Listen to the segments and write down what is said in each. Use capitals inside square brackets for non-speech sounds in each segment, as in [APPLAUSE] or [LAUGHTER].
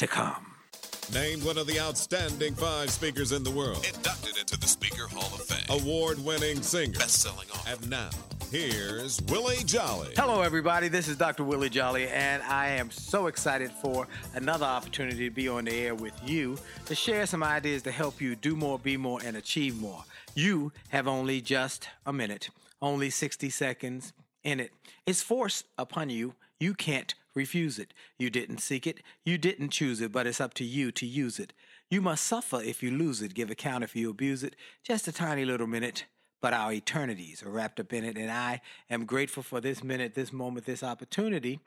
to come. Named one of the outstanding five speakers in the world. Inducted into the Speaker Hall of Fame. Award winning singer. Best selling author. And now, here's Willie Jolly. Hello, everybody. This is Dr. Willie Jolly, and I am so excited for another opportunity to be on the air with you to share some ideas to help you do more, be more, and achieve more. You have only just a minute, only 60 seconds in it. It's forced upon you. You can't refuse it. You didn't seek it, you didn't choose it, but it's up to you to use it. You must suffer if you lose it, give account if you abuse it. Just a tiny little minute, but our eternities are wrapped up in it. And I am grateful for this minute, this moment, this opportunity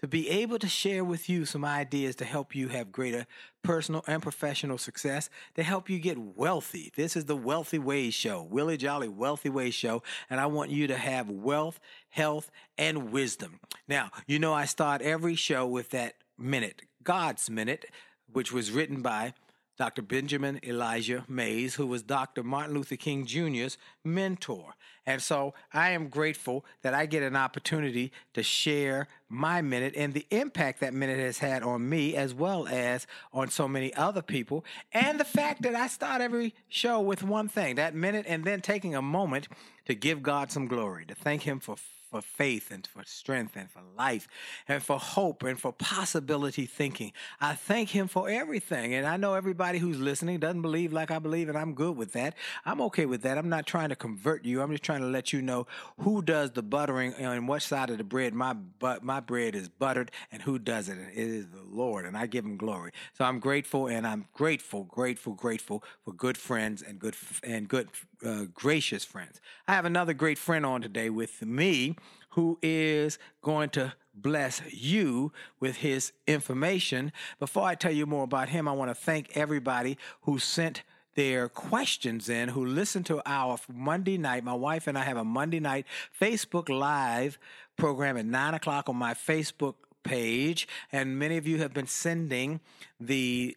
to be able to share with you some ideas to help you have greater personal and professional success, to help you get wealthy. This is the Wealthy Ways Show, Willie Jolly Wealthy Ways Show, and I want you to have wealth, health, and wisdom. Now, you know, I start every show with that minute, God's Minute, which was written by Dr. Benjamin Elijah Mays, who was Dr. Martin Luther King Jr.'s mentor. And so I am grateful that I get an opportunity to share my minute and the impact that minute has had on me as well as on so many other people. And the fact that I start every show with one thing that minute and then taking a moment to give God some glory, to thank Him for for faith and for strength and for life and for hope and for possibility thinking. I thank him for everything. And I know everybody who's listening doesn't believe like I believe, and I'm good with that. I'm okay with that. I'm not trying to convert you. I'm just trying to let you know who does the buttering and what side of the bread my but my bread is buttered and who does it. It is the Lord, and I give him glory. So I'm grateful and I'm grateful, grateful, grateful for good friends and good and good uh, gracious friends. I have another great friend on today with me who is going to bless you with his information. Before I tell you more about him, I want to thank everybody who sent their questions in, who listened to our Monday night. My wife and I have a Monday night Facebook Live program at nine o'clock on my Facebook page. And many of you have been sending the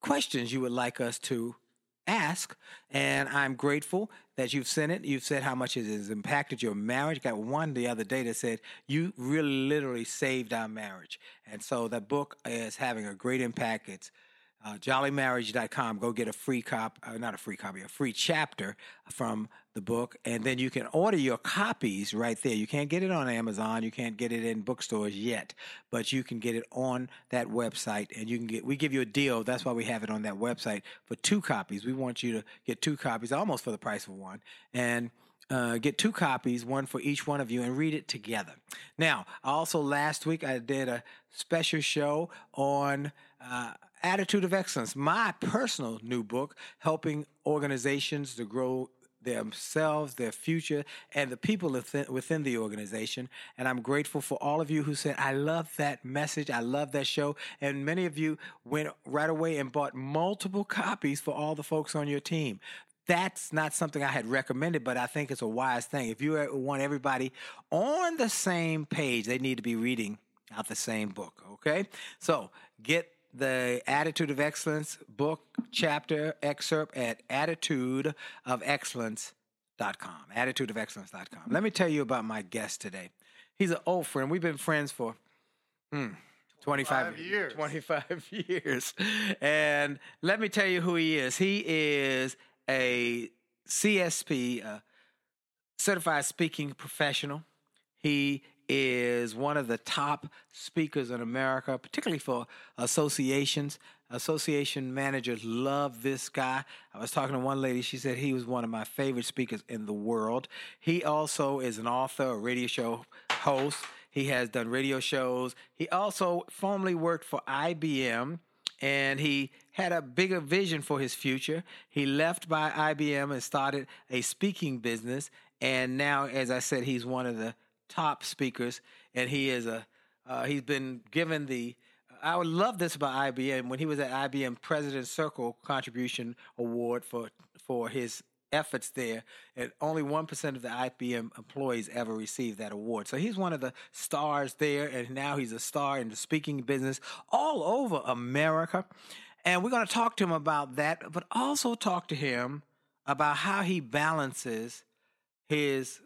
questions you would like us to ask. And I'm grateful that you've sent it. You've said how much it has impacted your marriage. Got one the other day that said, You really literally saved our marriage. And so that book is having a great impact. It's uh, jollymarriage.com. Go get a free copy, uh, not a free copy, a free chapter from the book, and then you can order your copies right there. You can't get it on Amazon, you can't get it in bookstores yet, but you can get it on that website, and you can get. We give you a deal. That's why we have it on that website for two copies. We want you to get two copies, almost for the price of one, and. Uh, get two copies, one for each one of you, and read it together. Now, also last week I did a special show on uh, Attitude of Excellence, my personal new book, helping organizations to grow themselves, their future, and the people within, the organization. And I'm grateful for all of you who said, I love that message. I love that show. And many of you went right away and bought multiple copies for all the folks on your team. That's not something I had recommended, but I think it's a wise thing. If you want everybody on the same page, they need to be reading out the same book. Okay? So get the Attitude of Excellence book chapter excerpt at attitudeofexcellence.com. Attitudeofexcellence.com. Let me tell you about my guest today. He's an old friend. We've been friends for hmm, 25 years. 25 [LAUGHS] years. And let me tell you who he is. He is a CSP, a certified speaking professional. He is one of the top speakers in America, particularly for associations. Association managers love this guy. I was talking to one lady, she said he was one of my favorite speakers in the world. He also is an author, a radio show host. He has done radio shows. He also formerly worked for IBM and he had a bigger vision for his future. He left by IBM and started a speaking business. And now, as I said, he's one of the top speakers, and he is a uh, he's been given the I would love this about IBM when he was at IBM President Circle Contribution Award for for his efforts there, and only one percent of the IBM employees ever received that award. So he's one of the stars there, and now he's a star in the speaking business all over America. And we're going to talk to him about that, but also talk to him about how he balances his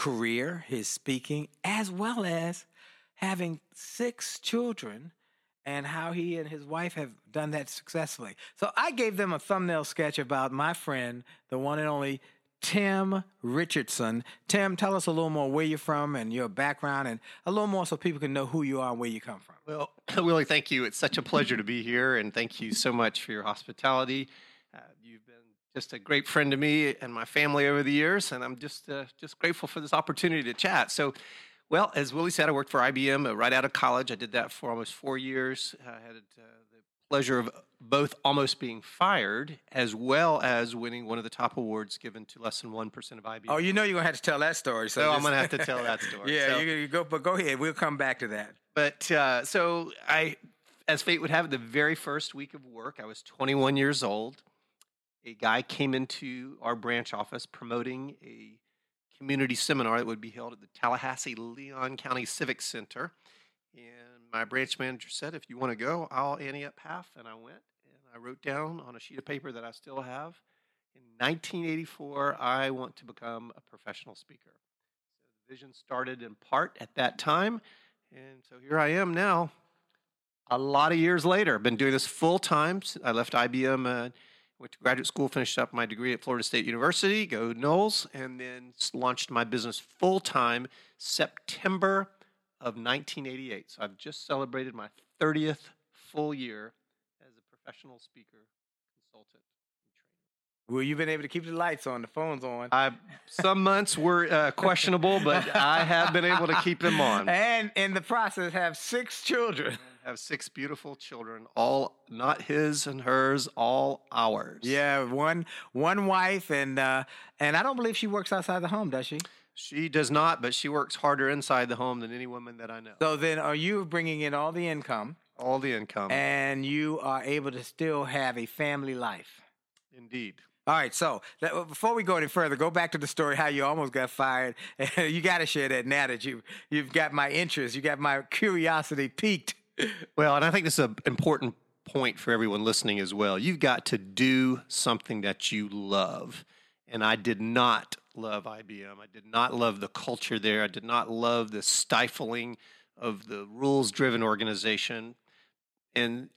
career, his speaking, as well as having six children and how he and his wife have done that successfully. So I gave them a thumbnail sketch about my friend, the one and only Tim Richardson. Tim, tell us a little more where you're from and your background, and a little more so people can know who you are and where you come from. Well, [CLEARS THROAT] Willie, thank you. It's such a pleasure to be here, and thank you so much for your hospitality. Just a great friend to me and my family over the years, and I'm just uh, just grateful for this opportunity to chat. So, well, as Willie said, I worked for IBM uh, right out of college. I did that for almost four years. I had uh, the pleasure of both almost being fired as well as winning one of the top awards given to less than 1% of IBM. Oh, you know you're going to have to tell that story. So, so I'm going to have to tell that [LAUGHS] story. yeah, so, you, you, go, but go ahead. We'll come back to that. But uh, so I, as fate would have it, the very first week of work, I was 21 years old a guy came into our branch office promoting a community seminar that would be held at the Tallahassee Leon County Civic Center. And my branch manager said, if you want to go, I'll ante up half. And I went and I wrote down on a sheet of paper that I still have. In 1984, I want to become a professional speaker. So the vision started in part at that time. And so here I am now, a lot of years later. Been doing this full time. I left IBM. Uh, Went to graduate school, finished up my degree at Florida State University, go Noles, and then launched my business full time September of 1988. So I've just celebrated my 30th full year as a professional speaker, consultant. Well, you've been able to keep the lights on, the phones on. I, some months were uh, questionable, but I have been able to keep them on. And in the process, have six children have six beautiful children, all not his and hers, all ours. Yeah, one one wife, and uh, and I don't believe she works outside the home, does she? She does not, but she works harder inside the home than any woman that I know. So then, are you bringing in all the income? All the income, and you are able to still have a family life. Indeed. All right, so uh, before we go any further, go back to the story how you almost got fired. [LAUGHS] you got to share that now that you you've got my interest, you got my curiosity piqued well, and I think this is an important point for everyone listening as well. You've got to do something that you love. And I did not love IBM. I did not love the culture there. I did not love the stifling of the rules driven organization. And,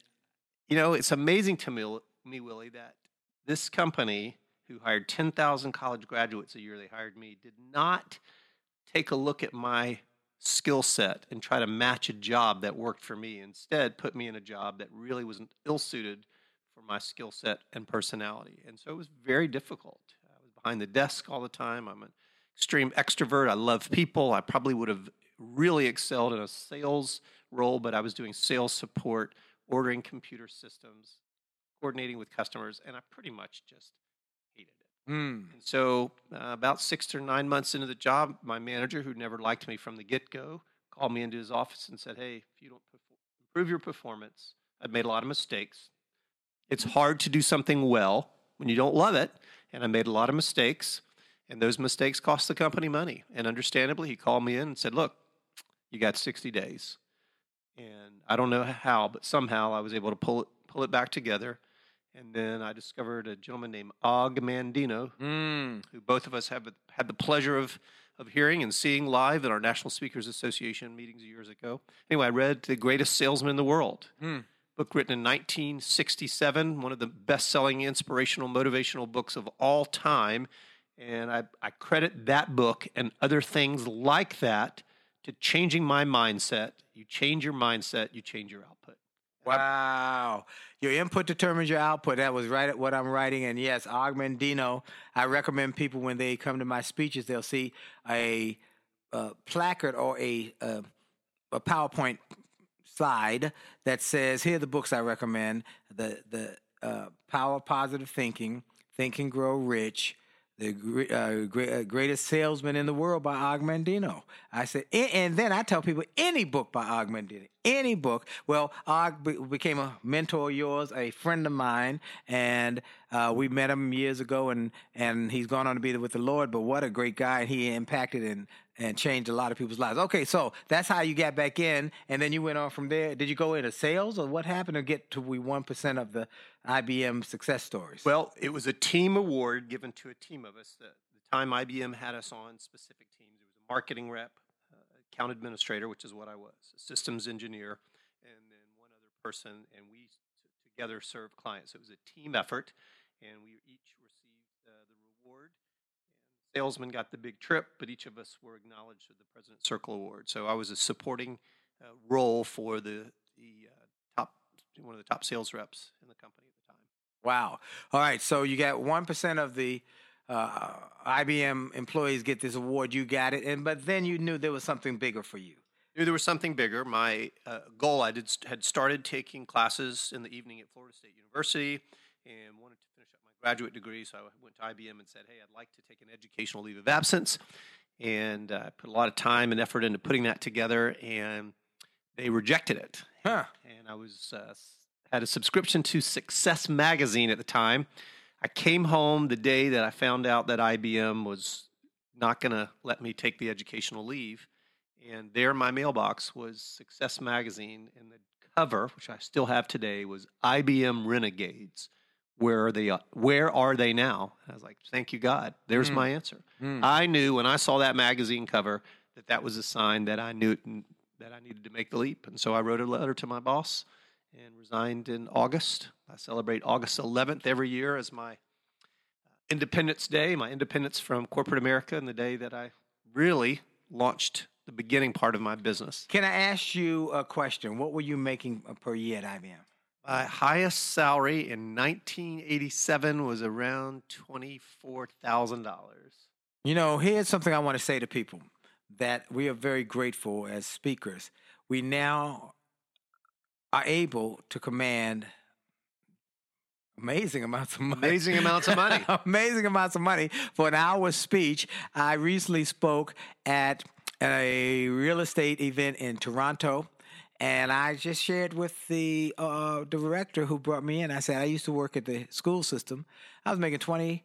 you know, it's amazing to me, me, Willie, that this company, who hired 10,000 college graduates a year, they hired me, did not take a look at my skill set and try to match a job that worked for me. Instead, put me in a job that really was ill suited for my skill set and personality. And so it was very difficult. I was behind the desk all the time. I'm an extreme extrovert. I love people. I probably would have really excelled in a sales role, but I was doing sales support, ordering computer systems, coordinating with customers, and I pretty much just hated it. Mm. And so, uh, about six or nine months into the job, my manager, who never liked me from the get go, called me into his office and said, Hey, if you don't improve your performance, I've made a lot of mistakes. It's hard to do something well when you don't love it. And I made a lot of mistakes. And those mistakes cost the company money. And understandably, he called me in and said, Look, you got 60 days. And I don't know how, but somehow I was able to pull it, pull it back together and then I discovered a gentleman named Og Mandino, mm. who both of us have had the pleasure of, of hearing and seeing live at our National Speakers Association meetings years ago. Anyway, I read The Greatest Salesman in the World, mm. book written in 1967, one of the best selling inspirational, motivational books of all time. And I, I credit that book and other things like that to changing my mindset. You change your mindset, you change your output. Wow. Your input determines your output. That was right at what I'm writing. And yes, Og Mandino, I recommend people when they come to my speeches, they'll see a, a placard or a, a, a PowerPoint slide that says, here are the books I recommend the, the uh, Power of Positive Thinking, Think and Grow Rich, the uh, uh, greatest salesman in the world by Og Mandino. I said, and then I tell people any book by Og Mandino, any book. Well, Og be- became a mentor of yours, a friend of mine, and uh, we met him years ago, and and he's gone on to be with the Lord. But what a great guy! He impacted and and changed a lot of people's lives. Okay, so that's how you got back in, and then you went on from there. Did you go into sales, or what happened to get to we one percent of the IBM success stories? Well, it was a team award given to a team of us. The, the time IBM had us on specific teams, it was a marketing rep, uh, account administrator, which is what I was, a systems engineer, and then one other person, and we together served clients. It was a team effort, and we each received uh, the reward. And the salesman got the big trip, but each of us were acknowledged with the President's Circle Award. So I was a supporting uh, role for the the uh, top one of the top sales reps in the company at the time. Wow. All right. So you got one percent of the uh, IBM employees get this award. You got it, and but then you knew there was something bigger for you. Knew there was something bigger. My uh, goal, I did had started taking classes in the evening at Florida State University, and wanted to finish up my graduate degree. So I went to IBM and said, "Hey, I'd like to take an educational leave of absence," and I uh, put a lot of time and effort into putting that together, and they rejected it. Huh. And I was uh, had a subscription to Success Magazine at the time. I came home the day that I found out that IBM was not going to let me take the educational leave. And there in my mailbox was Success Magazine, and the cover, which I still have today, was IBM Renegades. Where are they? Where are they now? I was like, "Thank you, God." There's Mm. my answer. Mm. I knew when I saw that magazine cover that that was a sign that I knew that I needed to make the leap, and so I wrote a letter to my boss and resigned in August. I celebrate August 11th every year as my uh, Independence Day, my independence from corporate America, and the day that I really launched the beginning part of my business. Can I ask you a question? What were you making uh, per year at IBM? My highest salary in 1987 was around $24,000. You know, here's something I want to say to people that we are very grateful as speakers. We now are able to command amazing amounts of money. Amazing amounts of money. [LAUGHS] amazing amounts of money for an hour speech. I recently spoke at a real estate event in Toronto. And I just shared with the uh, director who brought me in. I said I used to work at the school system. I was making twenty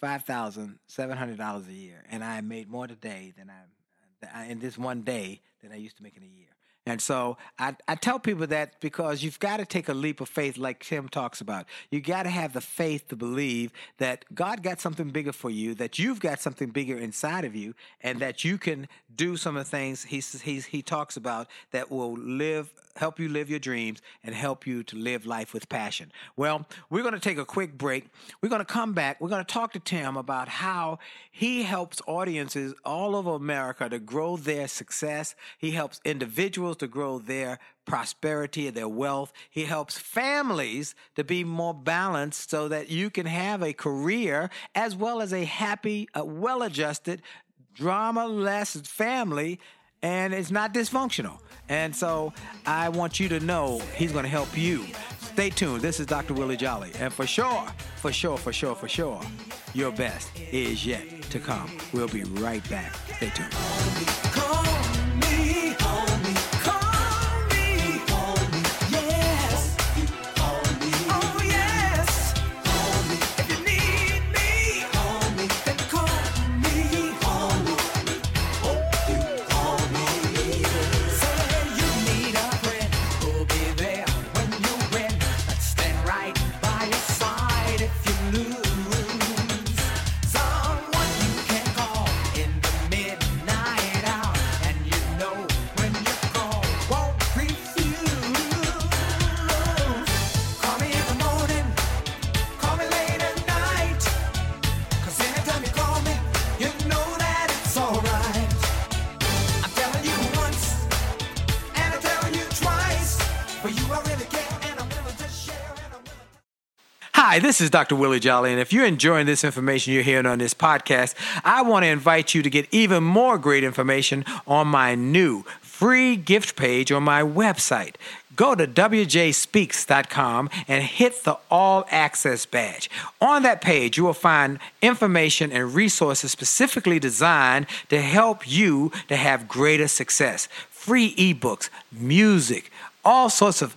five thousand seven hundred dollars a year, and I made more today than I in this one day than I used to make in a year. And so I, I tell people that because you've got to take a leap of faith, like Tim talks about. You got to have the faith to believe that God got something bigger for you, that you've got something bigger inside of you, and that you can do some of the things he he he talks about that will live, help you live your dreams, and help you to live life with passion. Well, we're going to take a quick break. We're going to come back. We're going to talk to Tim about how he helps audiences all over America to grow their success. He helps individuals to grow their prosperity and their wealth. He helps families to be more balanced so that you can have a career as well as a happy, uh, well adjusted, drama less family. And it's not dysfunctional. And so I want you to know he's going to help you. Stay tuned. This is Dr. Willie Jolly. And for sure, for sure, for sure, for sure, your best is yet to come. We'll be right back. Stay tuned. Hi, this is Dr. Willie Jolly, and if you're enjoying this information you're hearing on this podcast, I want to invite you to get even more great information on my new free gift page on my website. Go to wjspeaks.com and hit the All Access badge. On that page, you will find information and resources specifically designed to help you to have greater success. Free ebooks, music, all sorts of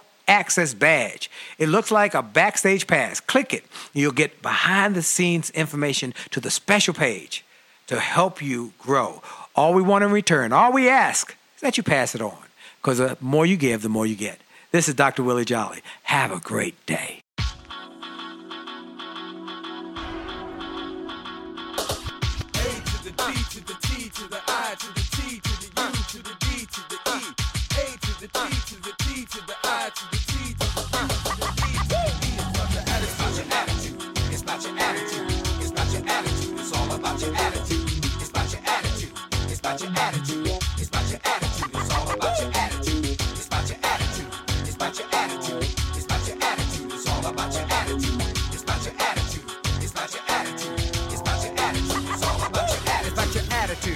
access badge. It looks like a backstage pass. Click it. You'll get behind the scenes information to the special page to help you grow. All we want in return, all we ask is that you pass it on because the more you give, the more you get. This is Dr. Willie Jolly. Have a great day.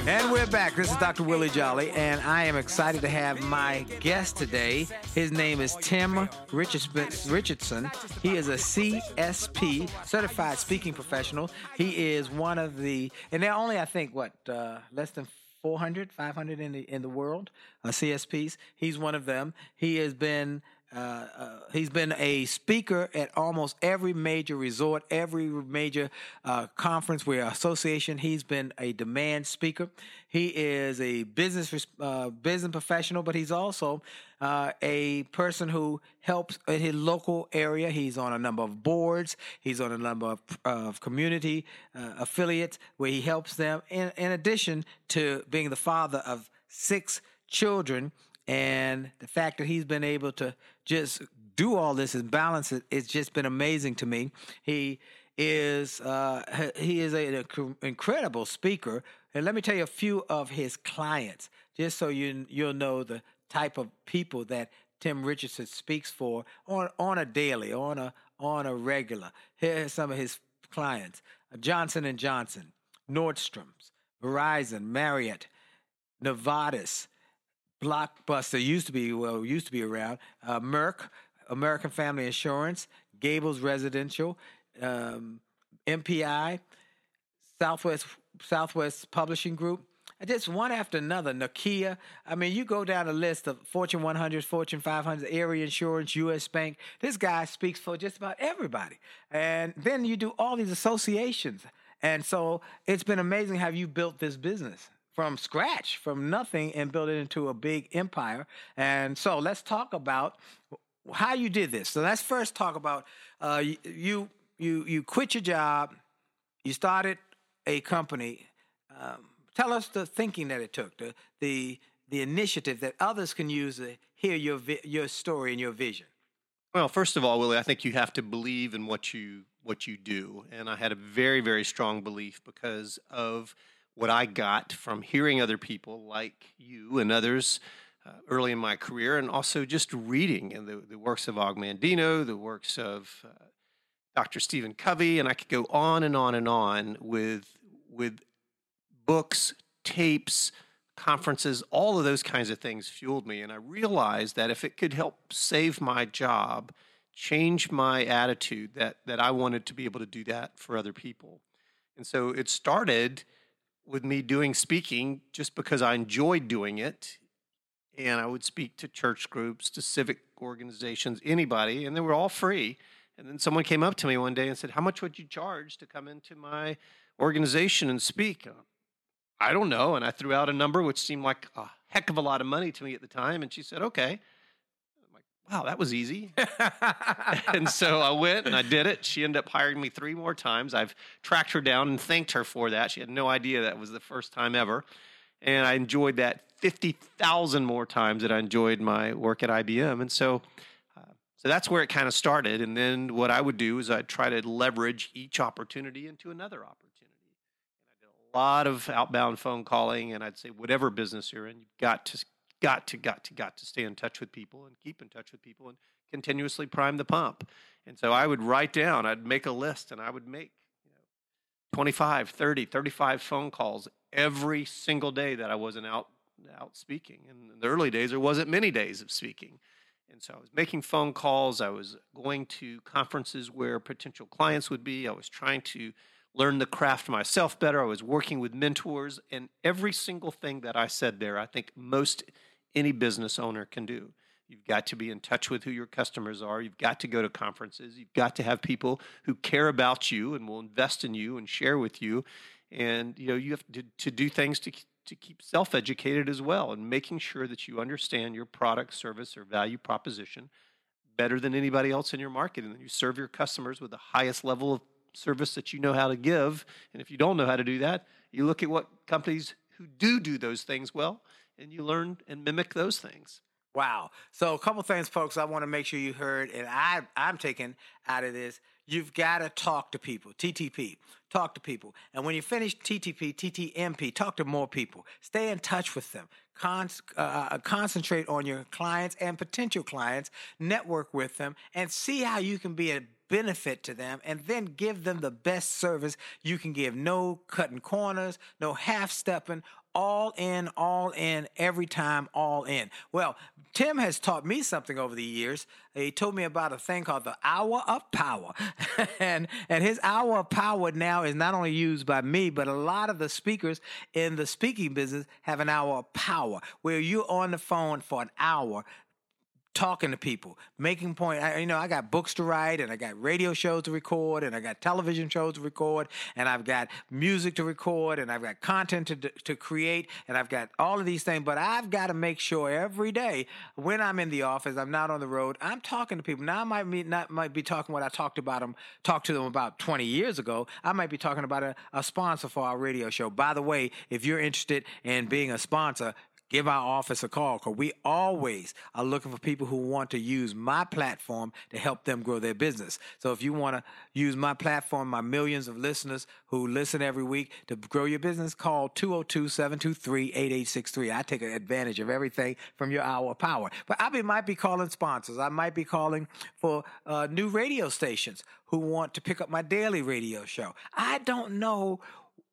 And we're back. This is Dr. Willie Jolly, and I am excited to have my guest today. His name is Tim Richardson. He is a CSP, Certified Speaking Professional. He is one of the, and there are only, I think, what, uh, less than 400, 500 in the in the world, uh, CSPs. He's one of them. He has been uh, uh, he's been a speaker at almost every major resort, every major uh, conference where association. He's been a demand speaker. He is a business uh, business professional, but he's also uh, a person who helps in his local area. He's on a number of boards. He's on a number of, of community uh, affiliates where he helps them. In, in addition to being the father of six children and the fact that he's been able to just do all this and balance it, it's just been amazing to me. He is uh, he is an incredible speaker, and let me tell you a few of his clients, just so you you'll know the type of people that Tim Richardson speaks for on on a daily, on a on a regular. Here are some of his clients: Johnson and Johnson, Nordstrom's, Verizon, Marriott, Novartis, Blockbuster used to be well used to be around. Uh, Merck, American Family Insurance, Gables Residential, um, MPI, Southwest Southwest Publishing Group. Just one after another. Nokia. I mean, you go down a list of Fortune 100, Fortune 500, Area Insurance, U.S. Bank. This guy speaks for just about everybody. And then you do all these associations. And so it's been amazing how you built this business from scratch, from nothing, and build it into a big empire. And so let's talk about how you did this. So let's first talk about uh, you you you quit your job, you started a company. Um, tell us the thinking that it took, the the the initiative that others can use to hear your vi- your story and your vision. Well, first of all, Willie, I think you have to believe in what you what you do, and I had a very very strong belief because of what I got from hearing other people like you and others uh, early in my career, and also just reading and the, the works of Og Mandino, the works of uh, Dr. Stephen Covey, and I could go on and on and on with with books, tapes, conferences, all of those kinds of things fueled me, and I realized that if it could help save my job, change my attitude, that that I wanted to be able to do that for other people, and so it started with me doing speaking just because I enjoyed doing it. And I would speak to church groups, to civic organizations, anybody, and they were all free. And then someone came up to me one day and said, How much would you charge to come into my organization and speak? Uh, I don't know. And I threw out a number which seemed like a heck of a lot of money to me at the time. And she said, Okay. Wow, that was easy. [LAUGHS] and so I went and I did it. She ended up hiring me three more times. I've tracked her down and thanked her for that. She had no idea that was the first time ever. And I enjoyed that 50,000 more times that I enjoyed my work at IBM. And so, uh, so that's where it kind of started. And then what I would do is I'd try to leverage each opportunity into another opportunity. And I did a lot of outbound phone calling. And I'd say, whatever business you're in, you've got to, got to, got to, got to stay in touch with people and keep in touch with people and continuously prime the pump. And so I would write down, I'd make a list and I would make you know, 25, 30, 35 phone calls every single day that I wasn't out out speaking. And in the early days, there wasn't many days of speaking. And so I was making phone calls. I was going to conferences where potential clients would be. I was trying to learn the craft myself better. I was working with mentors. And every single thing that I said there, I think most any business owner can do. You've got to be in touch with who your customers are. You've got to go to conferences. You've got to have people who care about you and will invest in you and share with you. And you know you have to, to do things to to keep self-educated as well and making sure that you understand your product, service, or value proposition better than anybody else in your market, and you serve your customers with the highest level of service that you know how to give. And if you don't know how to do that, you look at what companies who do do those things well, and you learn and mimic those things. Wow. So a couple things, folks, I want to make sure you heard, and I I'm taking out of this. You've got to talk to people. TTP. Talk to people. And when you finish TTP, TTMP, talk to more people. Stay in touch with them. Con- uh, concentrate on your clients and potential clients. Network with them and see how you can be a benefit to them and then give them the best service you can give. No cutting corners, no half stepping, all in, all in, every time, all in. Well, Tim has taught me something over the years. He told me about a thing called the hour of power. [LAUGHS] and and his hour of power now is not only used by me, but a lot of the speakers in the speaking business have an hour of power where you're on the phone for an hour talking to people, making point. I, you know, I got books to write, and I got radio shows to record, and I got television shows to record, and I've got music to record, and I've got content to to create, and I've got all of these things. But I've got to make sure every day when I'm in the office, I'm not on the road. I'm talking to people. Now I might be not might be talking what I talked about them, talked to them about 20 years ago. I might be talking about a, a sponsor for our radio show. By the way, if you're interested in being a sponsor, give our office a call because we always are looking for people who want to use my platform to help them grow their business. So if you want to use my platform, my millions of listeners who listen every week to grow your business, call 202-723-8863. I take advantage of everything from your hour of power. But I might be calling sponsors. I might be calling for uh, new radio stations who want to pick up my daily radio show. I don't know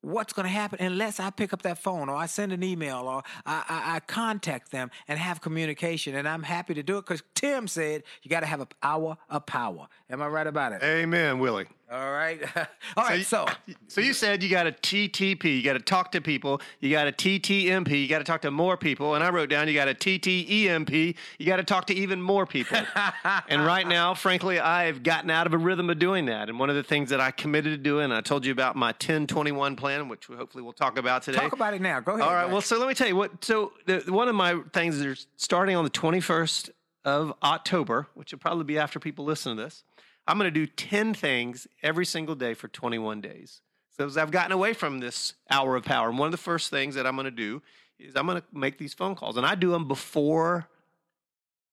what's going to happen unless I pick up that phone or I send an email or I, I, I contact them and have communication. And I'm happy to do it because Tim said you got to have an hour of power. Am I right about it? Amen, Willie. All right. [LAUGHS] All right. So, So you said you got a TTP, you got to talk to people, you got a TTMP, you got to talk to more people, and I wrote down you got a TTEMP, you got to talk to even more people. [LAUGHS] and right now, frankly, I've gotten out of a rhythm of doing that. And one of the things that I committed to doing, I told you about my 1021 plan, which we hopefully we'll talk about today. talk about it now. Go ahead. All right. Well, so let me tell you what. So the, one of my things is starting on the 21st of October, which will probably be after people listen to this. I'm going to do 10 things every single day for 21 days. So as I've gotten away from this hour of power, and one of the first things that I'm going to do is I'm going to make these phone calls, and I do them before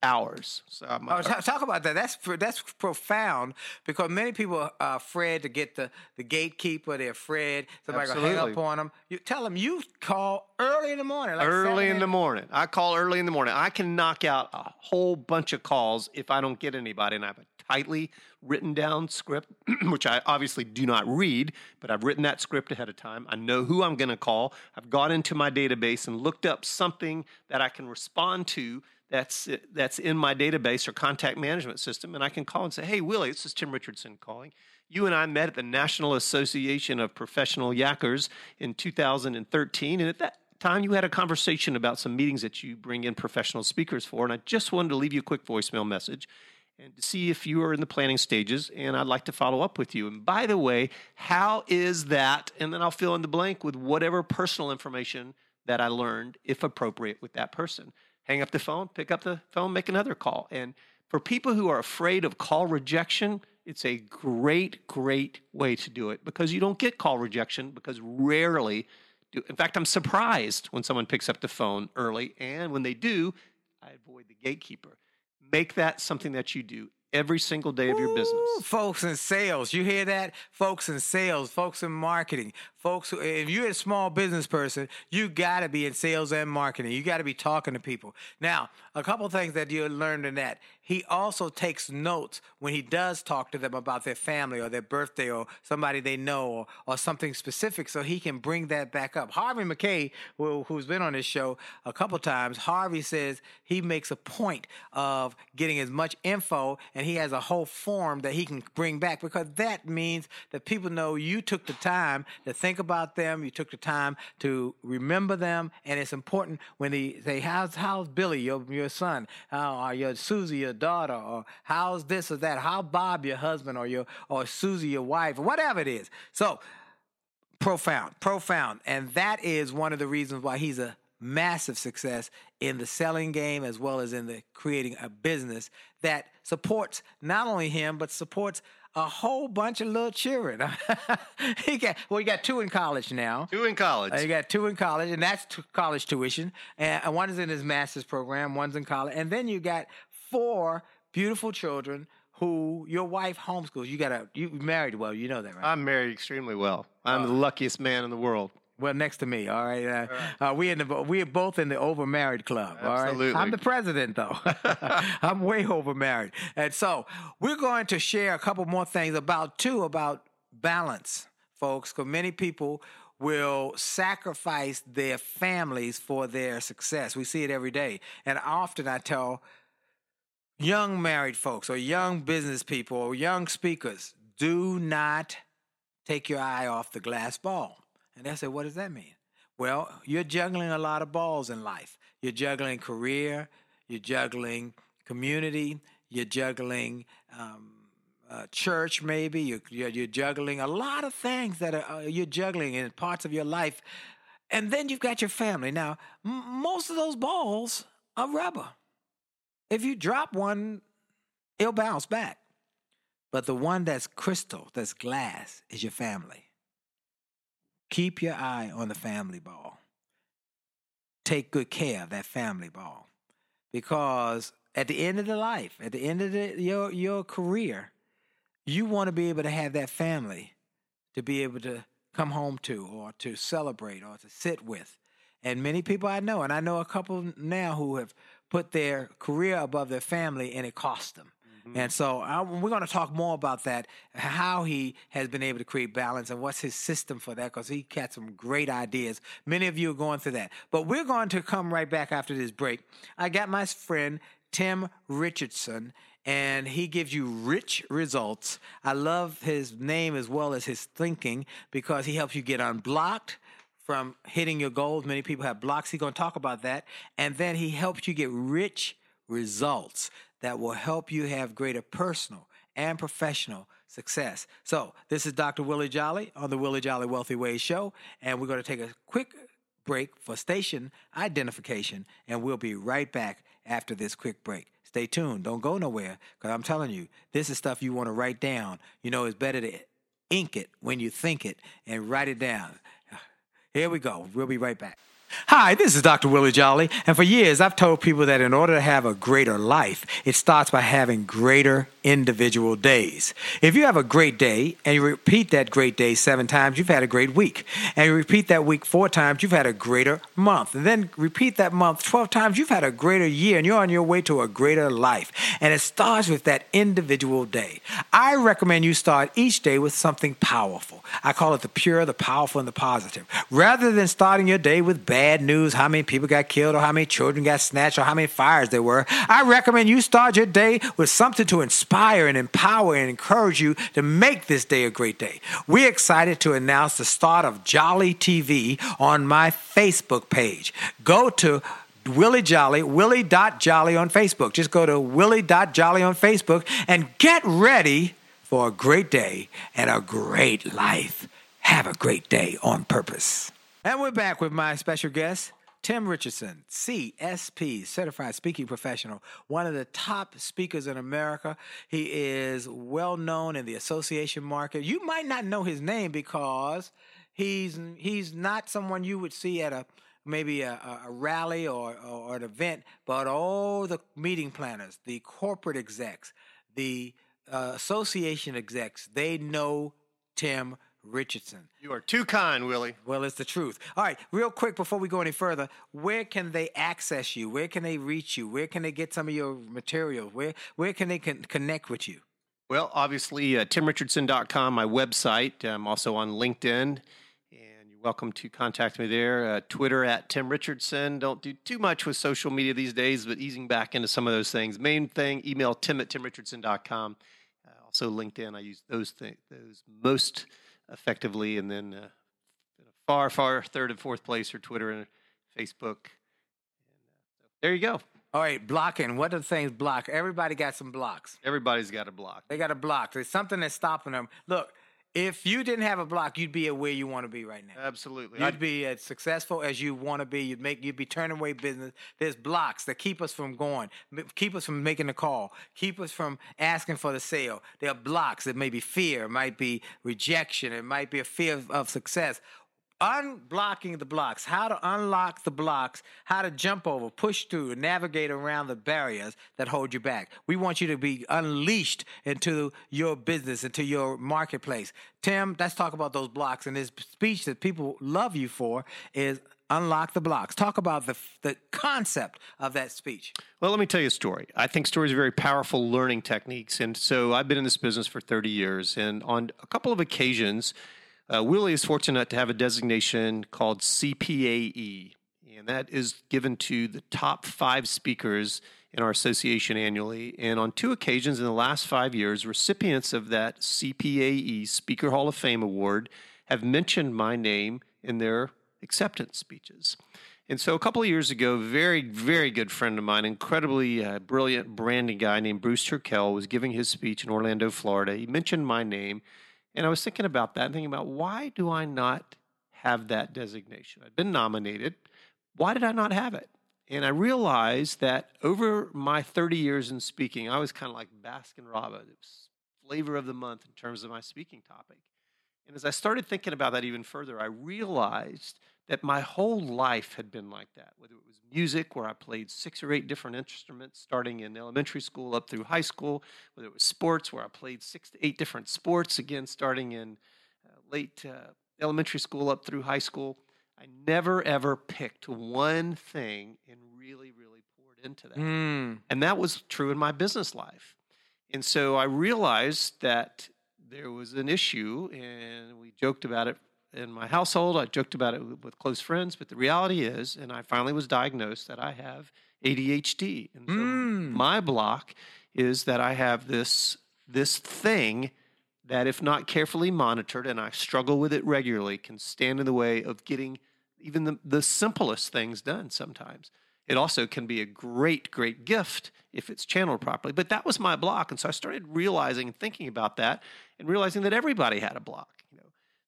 hours. So I'm, Oh, er ta- talk about that. That's pr- that's profound because many people are afraid to get the, the gatekeeper. They're afraid somebody gonna hang up on them. You tell them you call early in the morning, like early in the morning. I call early in the morning. I can knock out a whole bunch of calls if I don't get anybody, and I have a tightly written down script, [CLEARS THROAT] which I obviously do not read, but I've written that script ahead of time. I know who I'm going to call. I've gone into my database and looked up something that I can respond to. That's that's in my database or contact management system, and I can call and say, "Hey, Willie, this is Tim Richardson calling. You and I met at the National Association of Professional Yackers in 2013, and at that time you had a conversation about some meetings that you bring in professional speakers for, and I just wanted to leave you a quick voicemail message and to see if you are in the planning stages, and I'd like to follow up with you. And by the way, how is that? And then I'll fill in the blank with whatever personal information that I learned, if appropriate, with that person. Hang up the phone, pick up the phone, make another call. And for people who are afraid of call rejection, it's a great, great way to do it because you don't get call rejection because rarely do. In fact, I'm surprised when someone picks up the phone early, and when they do, I avoid the gatekeeper. Make that something that you do every single day of your business. Ooh, folks in sales, you hear that? Folks in sales, folks in marketing, folks. If you're a small business person, you got to be in sales and marketing. You got to be talking to people. Now, a couple things that you learned in that. He also takes notes when he does talk to them about their family or their birthday or somebody they know or, or something specific, so he can bring that back up. Harvey Mackay, who, who's been on this show a couple times, Harvey says he makes a point of getting as much info and he has a whole form that he can bring back because that means that people know you took the time to think about them, you took the time to remember them, and it's important when they say, "How's how's Billy, your your son? How or your Susie, your daughter? Or how's this or that? How Bob, your husband, or your or Susie, your wife, or whatever it is." So profound, profound. And that is one of the reasons why he's a massive success in the selling game as well as in the creating a business that supports not only him but supports a whole bunch of little children. [LAUGHS] he got well, he got two in college now. Two in college. Uh, you got two in college, and that's t- college tuition. And one is in his master's program, one's in college, and then you got four beautiful children who your wife homeschools. You got a you married well, you know that, right? I'm married extremely well. I'm the luckiest man in the world. Well, next to me, all right. Uh, uh, we in the we are both in the over married club. All right. I'm the president though. [LAUGHS] I'm way over married, and so we're going to share a couple more things about too about balance, folks. Because many people will sacrifice their families for their success. We see it every day, and often I tell young married folks or young business people or young speakers, do not take your eye off the glass ball. And they said, what does that mean? Well, you're juggling a lot of balls in life. You're juggling career, you're juggling community, you're juggling um, uh, church, maybe. You're, you're, you're juggling a lot of things that are, uh, you're juggling in parts of your life. And then you've got your family. Now, m- most of those balls are rubber. If you drop one, it'll bounce back. But the one that's crystal, that's glass, is your family. Keep your eye on the family ball. Take good care of that family ball. Because at the end of the life, at the end of the, your, your career, you want to be able to have that family to be able to come home to or to celebrate or to sit with. And many people I know, and I know a couple now who have put their career above their family and it cost them. Mm-hmm. And so I, we're going to talk more about that, how he has been able to create balance and what's his system for that, because he got some great ideas. Many of you are going through that. But we're going to come right back after this break. I got my friend Tim Richardson, and he gives you rich results. I love his name as well as his thinking because he helps you get unblocked from hitting your goals. Many people have blocks. He's going to talk about that. And then he helps you get rich results that will help you have greater personal and professional success. So, this is Dr. Willie Jolly on the Willie Jolly Wealthy Ways Show, and we're going to take a quick break for station identification, and we'll be right back after this quick break. Stay tuned. Don't go nowhere because I'm telling you, this is stuff you want to write down. You know, it's better to ink it when you think it and write it down. [SIGHS] Here we go. We'll be right back. Hi, this is Dr. Willie Jolly, and for years I've told people that in order to have a greater life, it starts by having greater individual days. If you have a great day and you repeat that great day seven times, you've had a great week. And you repeat that week four times, you've had a greater month. And then repeat that month 12 times, you've had a greater year and you're on your way to a greater life. And it starts with that individual day. I recommend you start each day with something powerful. I call it the pure, the powerful, and the positive. Rather than starting your day with bad news, how many people got killed, or how many children got snatched, or how many fires there were, I recommend you start your day with something to inspire and empower and encourage you to make this day a great day. We're excited to announce the start of Jolly TV on my Facebook page. Go to Willie Jolly, Willie.Jolly on Facebook. Just go to Willie.Jolly on Facebook and get ready for a great day and a great life. Have a great day on purpose. And we're back with my special guest, Tim Richardson, CSP, Certified Speaking Professional, one of the top speakers in America. He is well known in the association market. You might not know his name because he's he's not someone you would see at a maybe a, a- rally or, or an event, but all the meeting planners, the corporate execs, the uh, association execs, they know Tim Richardson. You are too kind, Willie. Well, it's the truth. All right, real quick before we go any further, where can they access you? Where can they reach you? Where can they get some of your material? Where where can they con- connect with you? Well, obviously, uh, timrichardson.com, my website. I'm also on LinkedIn, and you're welcome to contact me there. Uh, Twitter at Tim Richardson. Don't do too much with social media these days, but easing back into some of those things. Main thing, email tim at timrichardson.com. Uh, also, LinkedIn. I use those th- those most effectively, and then uh, far, far third and fourth place are Twitter and Facebook. And, uh, so there you go. All right, blocking. What are the things block? Everybody got some blocks. Everybody's got a block. They got a block. There's something that's stopping them. Look, if you didn't have a block, you'd be at where you want to be right now. Absolutely. You'd be as successful as you want to be. You'd make. You'd be turning away business. There's blocks that keep us from going, keep us from making the call, keep us from asking for the sale. There are blocks. It may be fear. It might be rejection. It might be a fear of, of success. Unblocking the blocks, how to unlock the blocks, how to jump over, push through, and navigate around the barriers that hold you back. We want you to be unleashed into your business, into your marketplace. Tim, let's talk about those blocks. And this speech that people love you for is unlock the blocks. Talk about the the concept of that speech. Well, let me tell you a story. I think stories are very powerful learning techniques. And so I've been in this business for 30 years. And on a couple of occasions, uh, Willie is fortunate to have a designation called CPAE. And that is given to the top five speakers in our association annually. And on two occasions in the last five years, recipients of that CPAE Speaker Hall of Fame Award have mentioned my name in their acceptance speeches. And so a couple of years ago, a very, very good friend of mine, incredibly uh, brilliant branding guy named Bruce Turkel, was giving his speech in Orlando, Florida. He mentioned my name. And I was thinking about that and thinking about why do I not have that designation? I'd been nominated. Why did I not have it? And I realized that over my 30 years in speaking, I was kind of like Baskin Robbins. It was flavor of the month in terms of my speaking topic. And as I started thinking about that even further, I realized that my whole life had been like that, whether it was music, where I played six or eight different instruments starting in elementary school up through high school, whether it was sports, where I played six to eight different sports, again, starting in uh, late uh, elementary school up through high school. I never ever picked one thing and really, really poured into that. Mm. And that was true in my business life. And so I realized that there was an issue, and we joked about it in my household. I joked about it with- close friends, but the reality is, and I finally was diagnosed that I have ADHD. And so Mm. my block is that I have this this thing that, if not carefully monitored, and I struggle with it regularly, can stand in the way of getting even the, the simplest things done sometimes. It also can be a great, great gift if it's channeled properly. But that was my block. And so I started realizing and thinking about that and realizing that everybody had a block.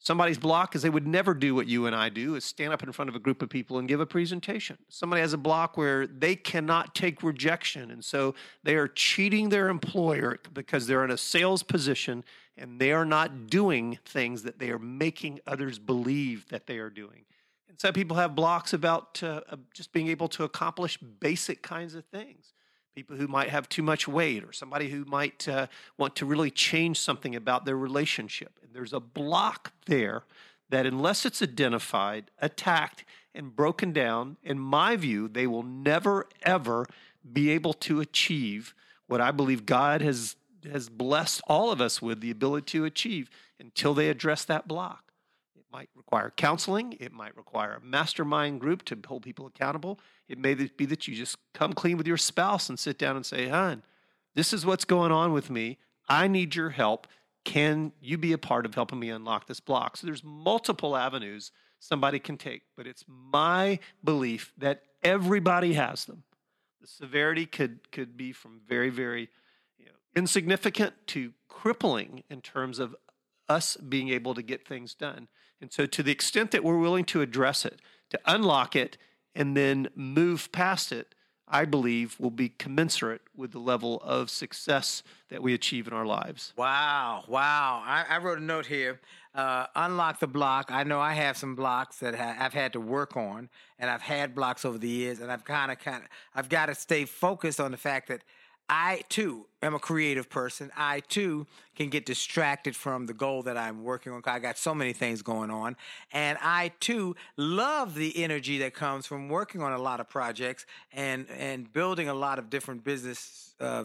Somebody's block is they would never do what you and I do is stand up in front of a group of people and give a presentation. Somebody has a block where they cannot take rejection. And so they are cheating their employer because they're in a sales position and they are not doing things that they are making others believe that they are doing. And some people have blocks about uh, just being able to accomplish basic kinds of things. People who might have too much weight, or somebody who might uh, want to really change something about their relationship. And there's a block there that, unless it's identified, attacked, and broken down, in my view, they will never, ever be able to achieve what I believe God has, has blessed all of us with the ability to achieve until they address that block. Might require counseling. It might require a mastermind group to hold people accountable. It may be that you just come clean with your spouse and sit down and say, hon, this is what's going on with me. I need your help. Can you be a part of helping me unlock this block? So there's multiple avenues somebody can take, but it's my belief that everybody has them. The severity could could be from very, very you know, insignificant to crippling in terms of us being able to get things done. And so, to the extent that we're willing to address it, to unlock it, and then move past it, I believe will be commensurate with the level of success that we achieve in our lives. Wow, wow. I, I wrote a note here. Uh, unlock the block. I know I have some blocks that ha- I've had to work on, and I've had blocks over the years, and I've kind of, kind of, I've got to stay focused on the fact that I too am a creative person. I too can get distracted from the goal that I'm working on. I got so many things going on. And I too love the energy that comes from working on a lot of projects and, and building a lot of different business uh,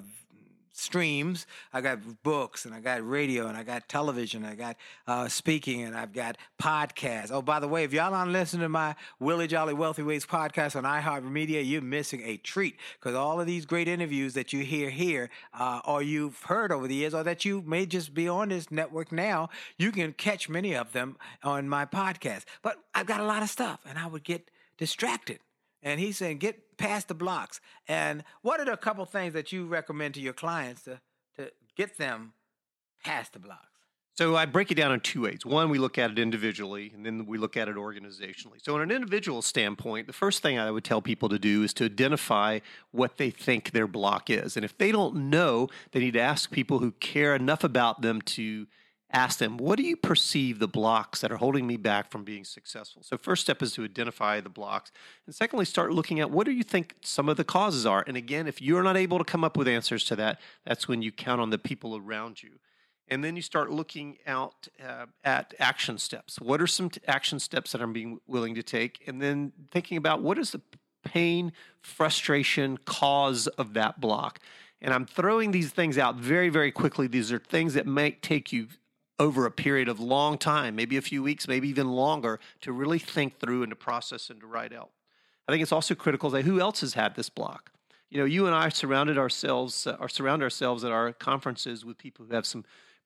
streams. I got books and I got radio and I got television. I got uh, speaking and I've got podcasts. Oh, by the way, if y'all aren't listening to my Willie Jolley Wealthy Ways podcast on iHeartMedia, you're missing a treat because all of these great interviews that you hear here uh, or you've heard over the years or that you may just be on this network now, you can catch many of them on my podcast. But I've got a lot of stuff and I would get distracted. And he's saying, get past the blocks. And what are the couple things that you recommend to your clients to, to get them past the blocks? So I break it down in two ways. One, we look at it individually, and then we look at it organizationally. So, on an individual standpoint, the first thing I would tell people to do is to identify what they think their block is. And if they don't know, they need to ask people who care enough about them to ask them, What do you perceive the blocks that are holding me back from being successful? So, first step is to identify the blocks. And secondly, start looking at what do you think some of the causes are. And again, if you're not able to come up with answers to that, that's when you count on the people around you. And then you start looking out uh, at action steps. What are some t- action steps that I'm being willing to take? And then thinking about what is the pain, frustration, cause of that block. And I'm throwing these things out very, very quickly. These are things that might take you over a period of long time, maybe a few weeks, maybe even longer, to really think through and to process and to write out. I think it's also critical that who else has had this block? You know, you and I surrounded ourselves, uh, or surround ourselves at our conferences with people who have some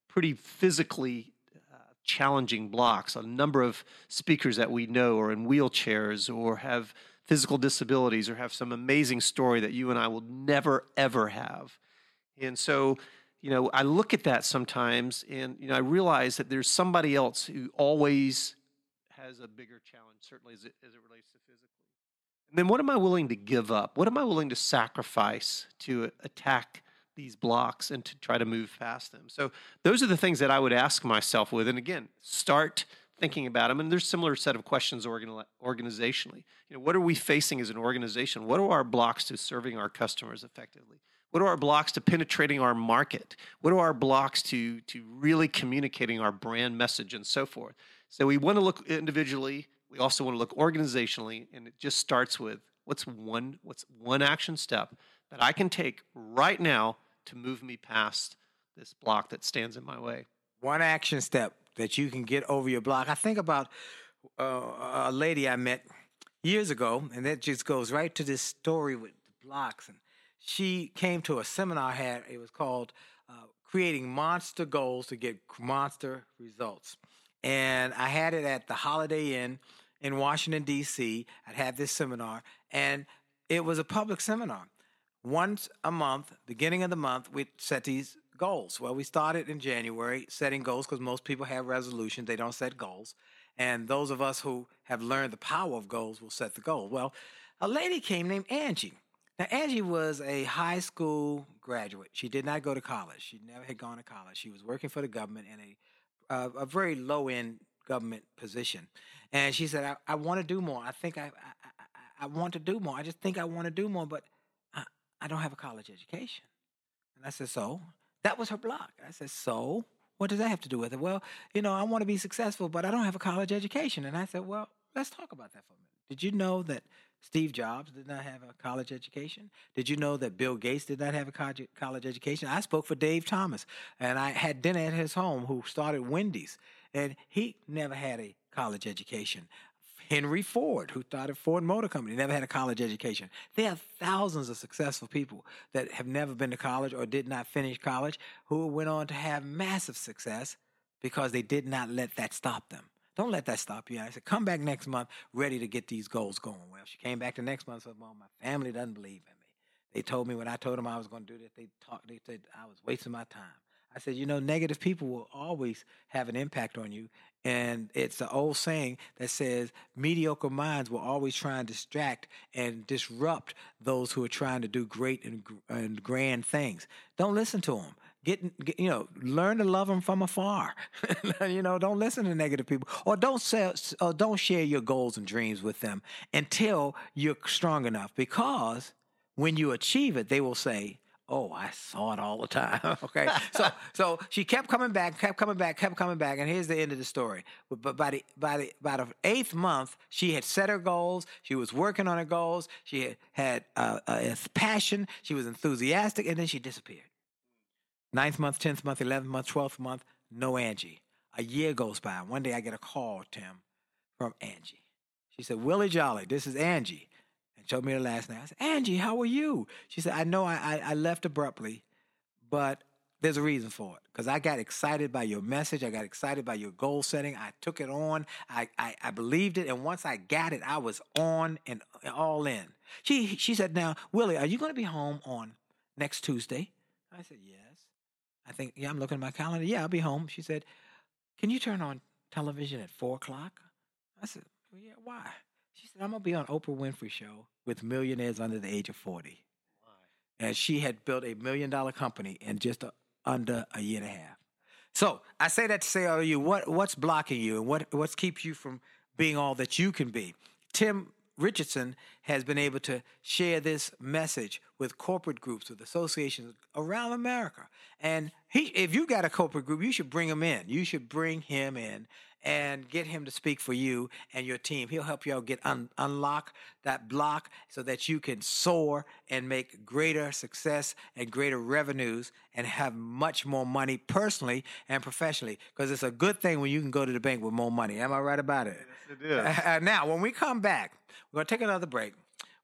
pretty physically uh, challenging blocks. A number of speakers that we know are in wheelchairs or have physical disabilities or have some amazing story that you and I will never, ever have. And so, you know, I look at that sometimes and, you know, I realize that there's somebody else who always has a bigger challenge, certainly as it, as it relates to physically. And then what am I willing to give up? What am I willing to sacrifice to attack these blocks and to try to move past them? So those are the things that I would ask myself with. And again, start thinking about them. And there's similar set of questions organ- organizationally. You know, what are we facing as an organization? What are our blocks to serving our customers effectively? What are our blocks to penetrating our market? What are our blocks to, to really communicating our brand message and so forth? So we want to look individually. We also want to look organizationally, and it just starts with what's one what's one action step that I can take right now to move me past this block that stands in my way. One action step that you can get over your block. I think about uh, a lady I met years ago, and that just goes right to this story with the blocks. And she came to a seminar I had. It was called uh, "Creating Monster Goals to Get Monster Results," and I had it at the Holiday Inn in Washington D.C. I'd had this seminar, and it was a public seminar. Once a month, beginning of the month, we set these goals. Well, we started in January setting goals because most people have resolutions, they don't set goals. And those of us who have learned the power of goals will set the goal. Well, a lady came named Angie. Now, Angie was a high school graduate. She did not go to college. She never had gone to college. She was working for the government in a, uh, a very low end government position. And she said, I, I want to do more. I think I, I, I, I want to do more. I just think I want to do more, but I, I don't have a college education. And I said, So? That was her block. I said, So? What does that have to do with it? Well, you know, I want to be successful, but I don't have a college education. And I said, Well, let's talk about that for a minute. Did you know that Steve Jobs did not have a college education? Did you know that Bill Gates did not have a college education? I spoke for Dave Thomas, and I had dinner at his home, who started Wendy's, and he never had a college education. Henry Ford, who started Ford Motor Company, never had a college education. There are thousands of successful people that have never been to college or did not finish college who went on to have massive success because they did not let that stop them. Don't let that stop you. I said, come back next month ready to get these goals going. Well, she came back the next month and said, well, my family doesn't believe in me. They told me when I told them I was going to do this, they talked, they said I was wasting my time. I said, you know, negative people will always have an impact on you. And it's the old saying that says mediocre minds will always try and distract and disrupt those who are trying to do great and, and grand things. Don't listen to them. Get, get you know, learn to love them from afar. [LAUGHS] you know, don't listen to negative people, or don't say, or don't share your goals and dreams with them until you're strong enough. Because when you achieve it, they will say, "Oh, I saw it all the time." [LAUGHS] okay, so [LAUGHS] so she kept coming back, kept coming back, kept coming back, and here's the end of the story. But, but by the by the by the eighth month, she had set her goals. She was working on her goals. She had had uh, a passion. She was enthusiastic, and then she disappeared. Ninth month, tenth month, eleventh month, twelfth month, no Angie. A year goes by. One day I get a call, Tim, from Angie. She said, Willie Jolley, this is Angie. And showed me her last name. I said, Angie, how are you? She said, I know I, I, I left abruptly, but there's a reason for it. Because I got excited by your message. I got excited by your goal setting. I took it on. I, I, I believed it. And once I got it, I was on and all in. She, she said, Now, Willie, are you going to be home on next Tuesday? I said, Yes. I think, yeah, I'm looking at my calendar. Yeah, I'll be home. She said, Can you turn on television at four o'clock? I said, well, Yeah, why? She said, I'm going to be on Oprah Winfrey Show with millionaires under the age of 40. And she had built a million dollar company in just a, under a year and a half. So I say that to say to you, what, what's blocking you and what, what keeps you from being all that you can be? Tim Richardson has been able to share this message with corporate groups, with associations around America. And he, if you got a corporate group, you should bring him in. You should bring him in and get him to speak for you and your team. He'll help y'all get un- unlock that block so that you can soar and make greater success and greater revenues and have much more money personally and professionally. Because it's a good thing when you can go to the bank with more money. Am I right about it? Yes, it is. [LAUGHS] Uh, now, when we come back, we're going to take another break.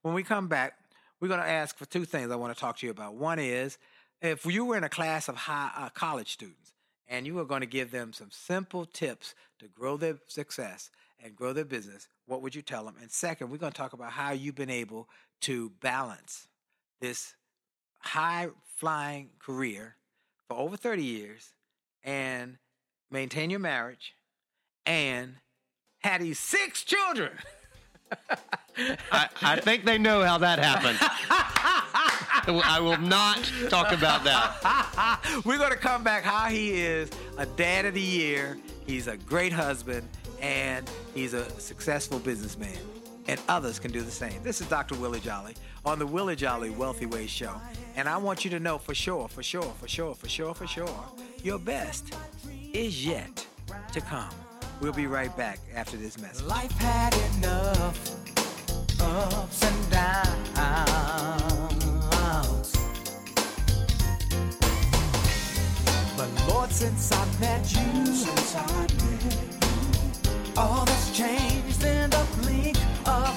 When we come back, we're going to ask for two things I want to talk to you about. One is if you were in a class of high, uh, college students and you are going to give them some simple tips to grow their success and grow their business, what would you tell them? And second, we're going to talk about how you've been able to balance this high flying career for over 30 years and maintain your marriage and had these six children. I, I think they know how that happened. [LAUGHS] I will not talk about that. [LAUGHS] We're going to come back how he is a dad of the year. He's a great husband and he's a successful businessman. And others can do the same. This is Dr. Willie Jolley on the Willie Jolley Wealthy Ways Show. And I want you to know for sure, for sure, for sure, for sure, for sure, your best is yet to come. We'll be right back after this message. Life had enough ups and downs. Since I met you, since I met you, all that's changed in the blink of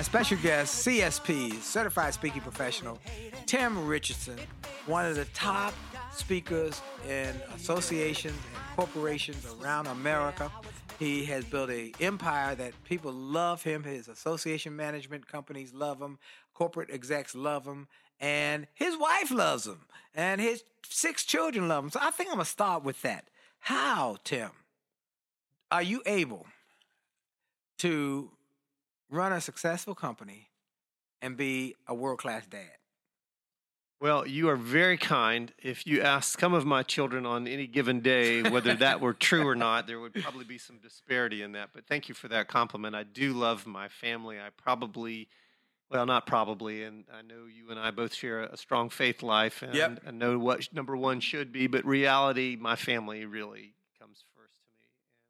My special guest, CSP, Certified Speaking Professional, Tim Richardson, one of the top speakers in associations and corporations around America. He has built a empire that people love him. His association management companies love him. Corporate execs love him. And his wife loves him. And his six children love him. So I think I'm going to start with that. How, Tim, are you able to run a successful company and be a world class dad? Well, you are very kind. If you ask some of my children on any given day whether that were true or not, there would probably be some disparity in that. But thank you for that compliment. I do love my family. I probably, well, not probably, and I know you and I both share a strong faith life, and Yep. I know what number one should be. But reality, my family really comes first to me,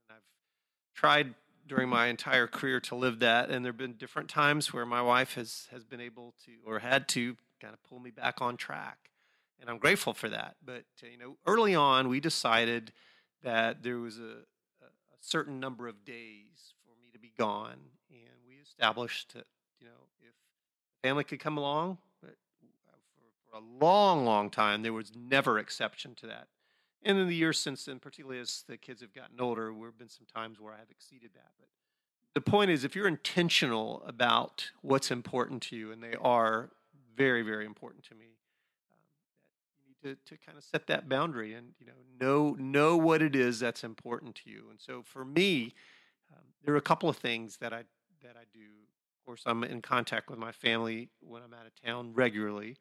and I've tried during my entire career to live that. And there have been different times where my wife has has been able to or had to kind of pull me back on track, and I'm grateful for that. But uh, you know, early on, we decided that there was a, a certain number of days for me to be gone, and we established that you know if family could come along, uh, for, for a long, long time there was never exception to that. And in the years since then, particularly as the kids have gotten older, there have been some times where I have exceeded that. But the point is, if you're intentional about what's important to you, and they are very, very important to me, um, you need to, to kind of set that boundary and you know know know what it is that's important to you. And so for me, um, there are a couple of things that I that I do. Of course, I'm in contact with my family when I'm out of town regularly,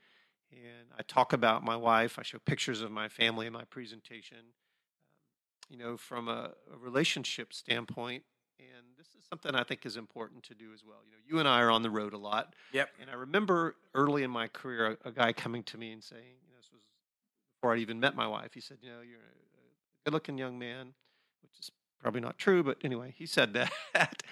and I talk about my wife. I show pictures of my family in my presentation. Um, you know, from a, a relationship standpoint, and this is something I think is important to do as well. You know, you and I are on the road a lot. Yep. And I remember early in my career, a, a guy coming to me and saying, you know, this was before I'd even met my wife. He said, you know, you're a, a good-looking young man, which is probably not true, but anyway, he said [LAUGHS] that.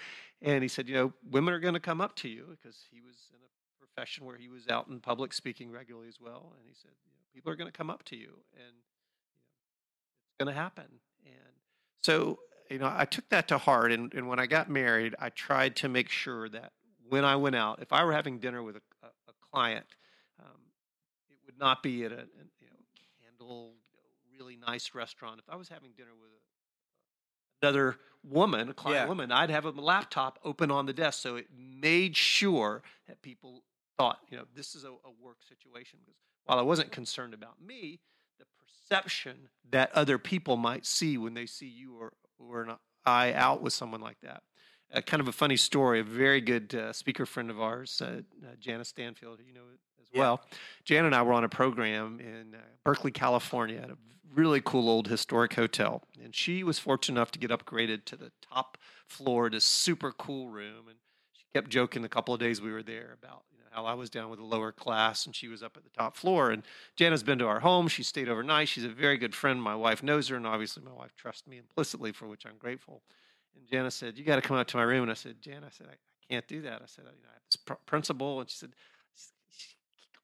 and he said, you know, women are going to come up to you because he was in a profession where he was out in public speaking regularly as well. And he said, you know, people are going to come up to you, and you know, it's going to happen. And so, you know, I took that to heart. And, and when I got married, I tried to make sure that when I went out, if I were having dinner with a, a, a client, um, it would not be at a, a you know, candle, you know, really nice restaurant. If I was having dinner with a, another woman, a client Yeah. woman, I'd have a laptop open on the desk, so it made sure that people thought, you know, this is a, a work situation. Because while I wasn't concerned about me, the perception that other people might see when they see you or, or an eye out with someone like that. Uh, kind of a funny story. A very good uh, speaker friend of ours, uh, uh, Jana Stanfield, you know as Yeah. well. Jan and I were on a program in uh, Berkeley, California, at a really cool old historic hotel, and she was fortunate enough to get upgraded to the top floor, this super cool room, and she kept joking the couple of days we were there about how I was down with the lower class and she was up at the top floor. And Jana's been to our home. She stayed overnight. She's a very good friend. My wife knows her, and obviously my wife trusts me implicitly, for which I'm grateful. And Jana said, "You got to come out to my room." And I said, "Jana, I said I, I can't do that." I said, "You know, I have this pr- principal," and she said,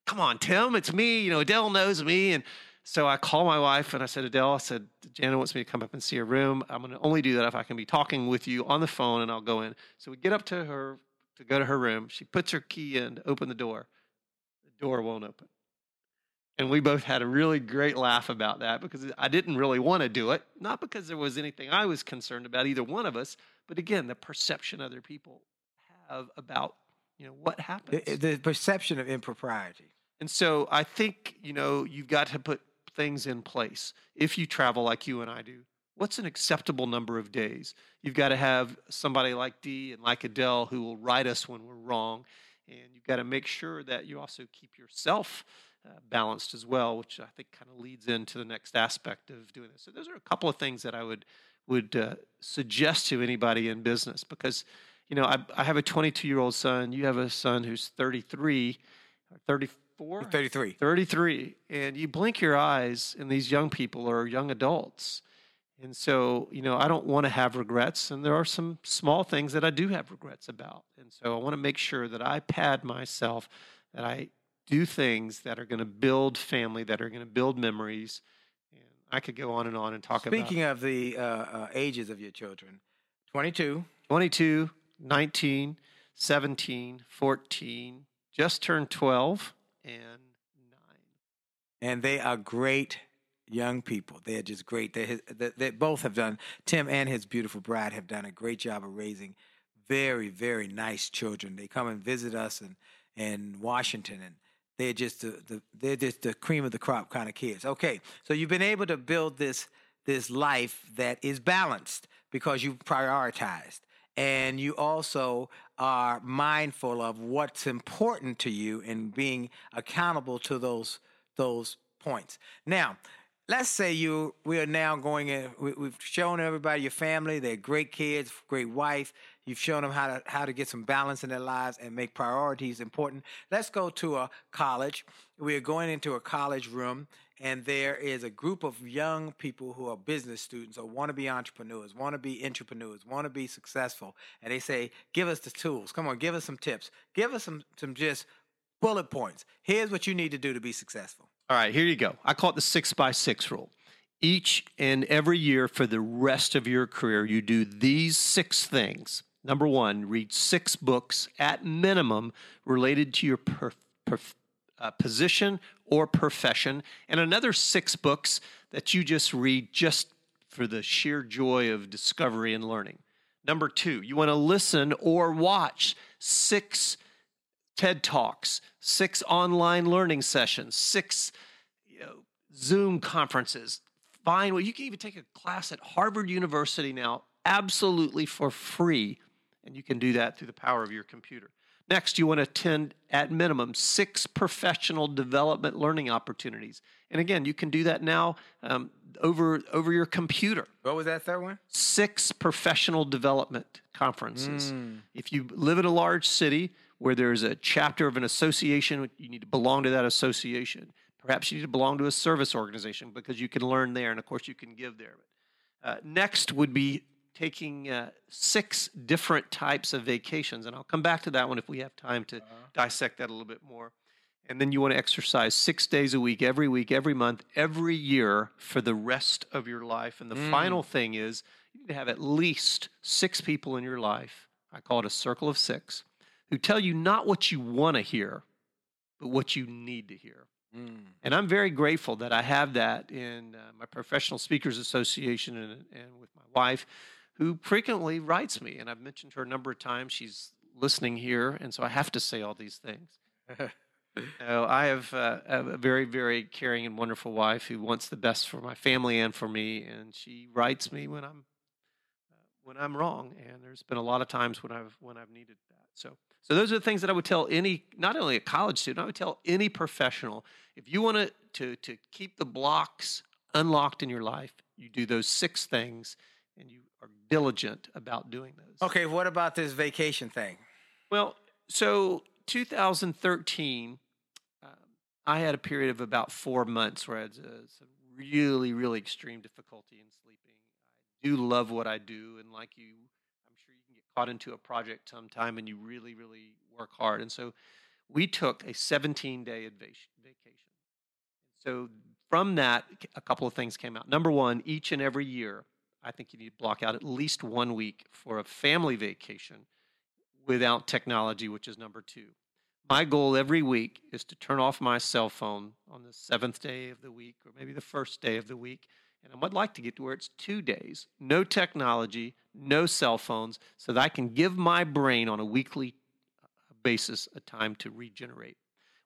"Come on, Tim, it's me. You know, Adele knows me." And so I called my wife and I said, Adele, I said, Jana wants me to come up and see her room. I'm going to only do that if I can be talking with you on the phone and I'll go in. So we get up to her to go to her room. She puts her key in to open the door. The door won't open. And we both had a really great laugh about that because I didn't really want to do it. Not because there was anything I was concerned about, either one of us, but again, the perception other people have about you know what happens. The, the perception of impropriety. And so I think, you know, you've got to put things in place. If you travel like you and I do, what's an acceptable number of days? You've got to have somebody like Dee and like Adele who will write us when we're wrong. And you've got to make sure that you also keep yourself uh, balanced as well, which I think kind of leads into the next aspect of doing this. So those are a couple of things that I would would uh, suggest to anybody in business because, you know, I, I have a 22 year old son. You have a son who's 33 or 34. 33. 33 and you blink your eyes and these young people are young adults and so you know i don't want to have regrets and there are some small things that i do have regrets about. And so i want to make sure that i pad myself that i do things that are going to build family that are going to build memories and i could go on and on and talk Speaking about Speaking of the uh, uh, ages of your children, 22, 22 19 17 14 just turned 12 and 9 and they are great young people. They're just great. They, they, both have done, Tim and his beautiful bride have done a great job of raising very, very nice children. They come and visit us in, in Washington and they're just the, the they're just the cream of the crop kind of kids. Okay, so you've been able to build this this life that is balanced because you've prioritized and you also are mindful of what's important to you and being accountable to those those points. Now, let's say you we are now going in. We, we've shown everybody your family; they're great kids, great wife. You've shown them how to how to get some balance in their lives and make priorities important. Let's go to a college. We are going into a college room, and there is a group of young people who are business students or want to be entrepreneurs, want to be entrepreneurs, want to be successful, and they say, "Give us the tools. Come on, give us some tips. Give us some some just bullet points. Here's what you need to do to be successful." All right, here you go. I call it the six by six rule. Each and every year for the rest of your career, you do these six things. Number one, read six books at minimum related to your per, per, uh, position or profession, and another six books that you just read just for the sheer joy of discovery and learning. Number two, you want to listen or watch six TED Talks, six online learning sessions, six you know, Zoom conferences. Find well, you can even take a class at Harvard University now, absolutely for free, and you can do that through the power of your computer. Next, you want to attend at minimum six professional development learning opportunities, and again, you can do that now um, over over your computer What was that third one? six professional development conferences. If you live in a large city where there's a chapter of an association, you need to belong to that association. Perhaps you need to belong to a service organization because you can learn there, and of course, you can give there. Uh, next would be taking uh, six different types of vacations, and I'll come back to that one if we have time to dissect that a little bit more. And then you want to exercise six days a week, every week, every month, every year for the rest of your life. And the final thing is you need to have at least six people in your life. I call it a circle of six who tell you not what you want to hear, but what you need to hear. And I'm very grateful that I have that in uh, my Professional Speakers Association and, and with my wife, who frequently writes me. And I've mentioned her a number of times. She's listening here, and so I have to say all these things. [LAUGHS] No, I have uh, a very, very caring and wonderful wife who wants the best for my family and for me, and she writes me when I'm uh, when I'm wrong. And there's been a lot of times when I've when I've needed that. So, so those are the things that I would tell any, not only a college student, I would tell any professional. If you want to to to keep the blocks unlocked in your life, you do those six things, and you are diligent about doing those. Okay, what about this vacation thing? Well, so 2013, um, I had a period of about four months where I had uh, some really, really extreme difficulty in sleeping. I do love what I do, and like you, I'm sure you can get caught into a project sometime and you really, really work hard. And so we took a 17 day vacation. So from that, a couple of things came out. Number one, each and every year, I think you need to block out at least one week for a family vacation without technology, which is number two. My goal every week is to turn off my cell phone on the seventh day of the week or maybe the first day of the week. And I would like to get to where it's two days, no technology, no cell phones, so that I can give my brain on a weekly uh, basis a time to regenerate.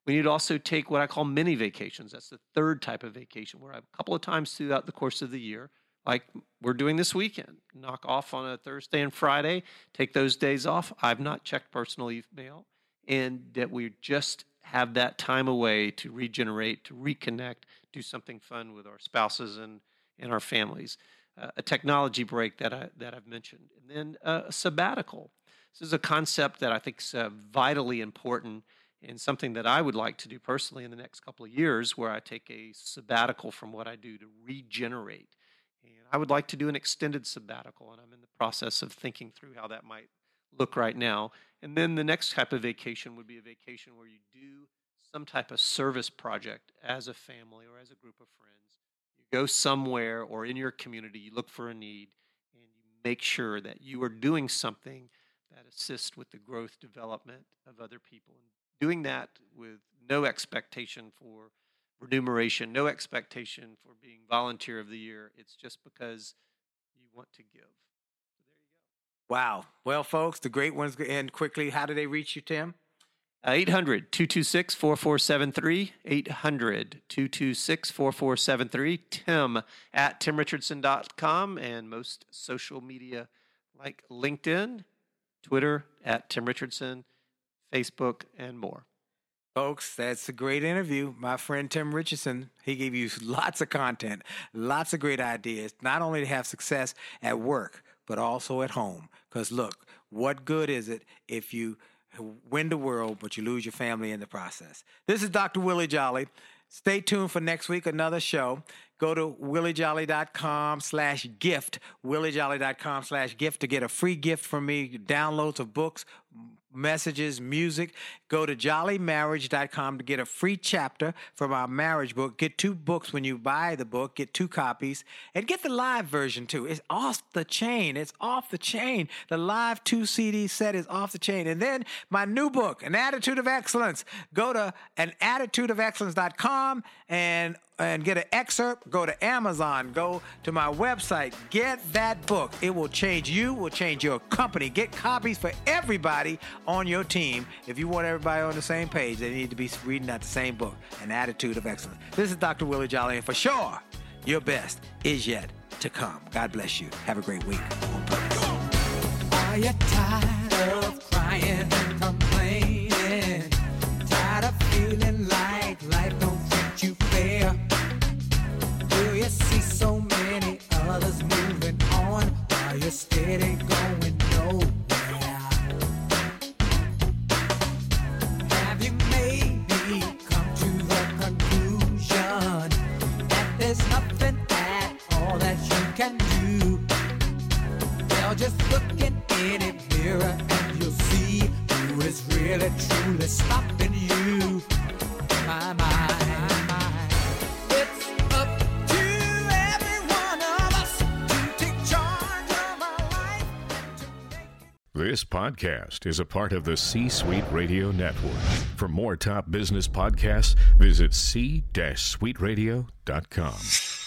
We need to also take what I call mini vacations. That's the third type of vacation where I, a couple of times throughout the course of the year, like we're doing this weekend. Knock off on a Thursday and Friday, take those days off. I've not checked personal email, and that we just have that time away to regenerate, to reconnect, do something fun with our spouses and, and our families. A technology break that, I, that I've mentioned, and then uh, a sabbatical. This is a concept that I think is uh, vitally important and something that I would like to do personally in the next couple of years, where I take a sabbatical from what I do to regenerate and I would like to do an extended sabbatical, and I'm in the process of thinking through how that might look right now. And then the next type of vacation would be a vacation where you do some type of service project as a family or as a group of friends. Go somewhere or in your community, you look for a need, and you make sure that you are doing something that assists with the growth development of other people. And doing that with no expectation for remuneration, no expectation for being volunteer of the year. It's just because you want to give. So there you go. Wow. Well, folks, the great ones end quickly. How do they reach you, Tim? Uh, 800 226 4473. 800 226 4473. Tim at timrichardson.com and most social media like LinkedIn, Twitter at Tim Richardson, Facebook, and more. Folks, that's a great interview. My friend Tim Richardson, he gave you [LAUGHS] lots of content, lots of great ideas, not only to have success at work, but also at home. Because look, what good is it if you win the world, but you lose your family in the process? This is Dr. Willie Jolley. Stay tuned for next week, another show. Go to williejolley.com slash gift, williejolley.com slash gift to get a free gift from me, downloads of books, messages, music. Go to jollymarriage.com to get a free chapter from our marriage book. Get two books when you buy the book, get two copies, and get the live version too. It's off the chain. It's off the chain. The live two CD set is off the chain. And then my new book, An Attitude of Excellence. Go to anattitudeofexcellence.com and and get an excerpt, go to Amazon, go to my website, get that book. It will change you, will change your company. Get copies for everybody on your team. If you want everybody on the same page, they need to be reading that same book, An Attitude of Excellence. This is Dr. Willie Jolley, and for sure, your best is yet to come. God bless you. Have a great week. Are you tired of crying and complaining? Tired of feeling like life don't treat you fair? Do you see so many others moving on while you're steady going just in mirror and you'll see who is really truly stopping you. My, make This podcast is a part of the C Suite Radio Network. For more top business podcasts, visit c-suiteradio.com.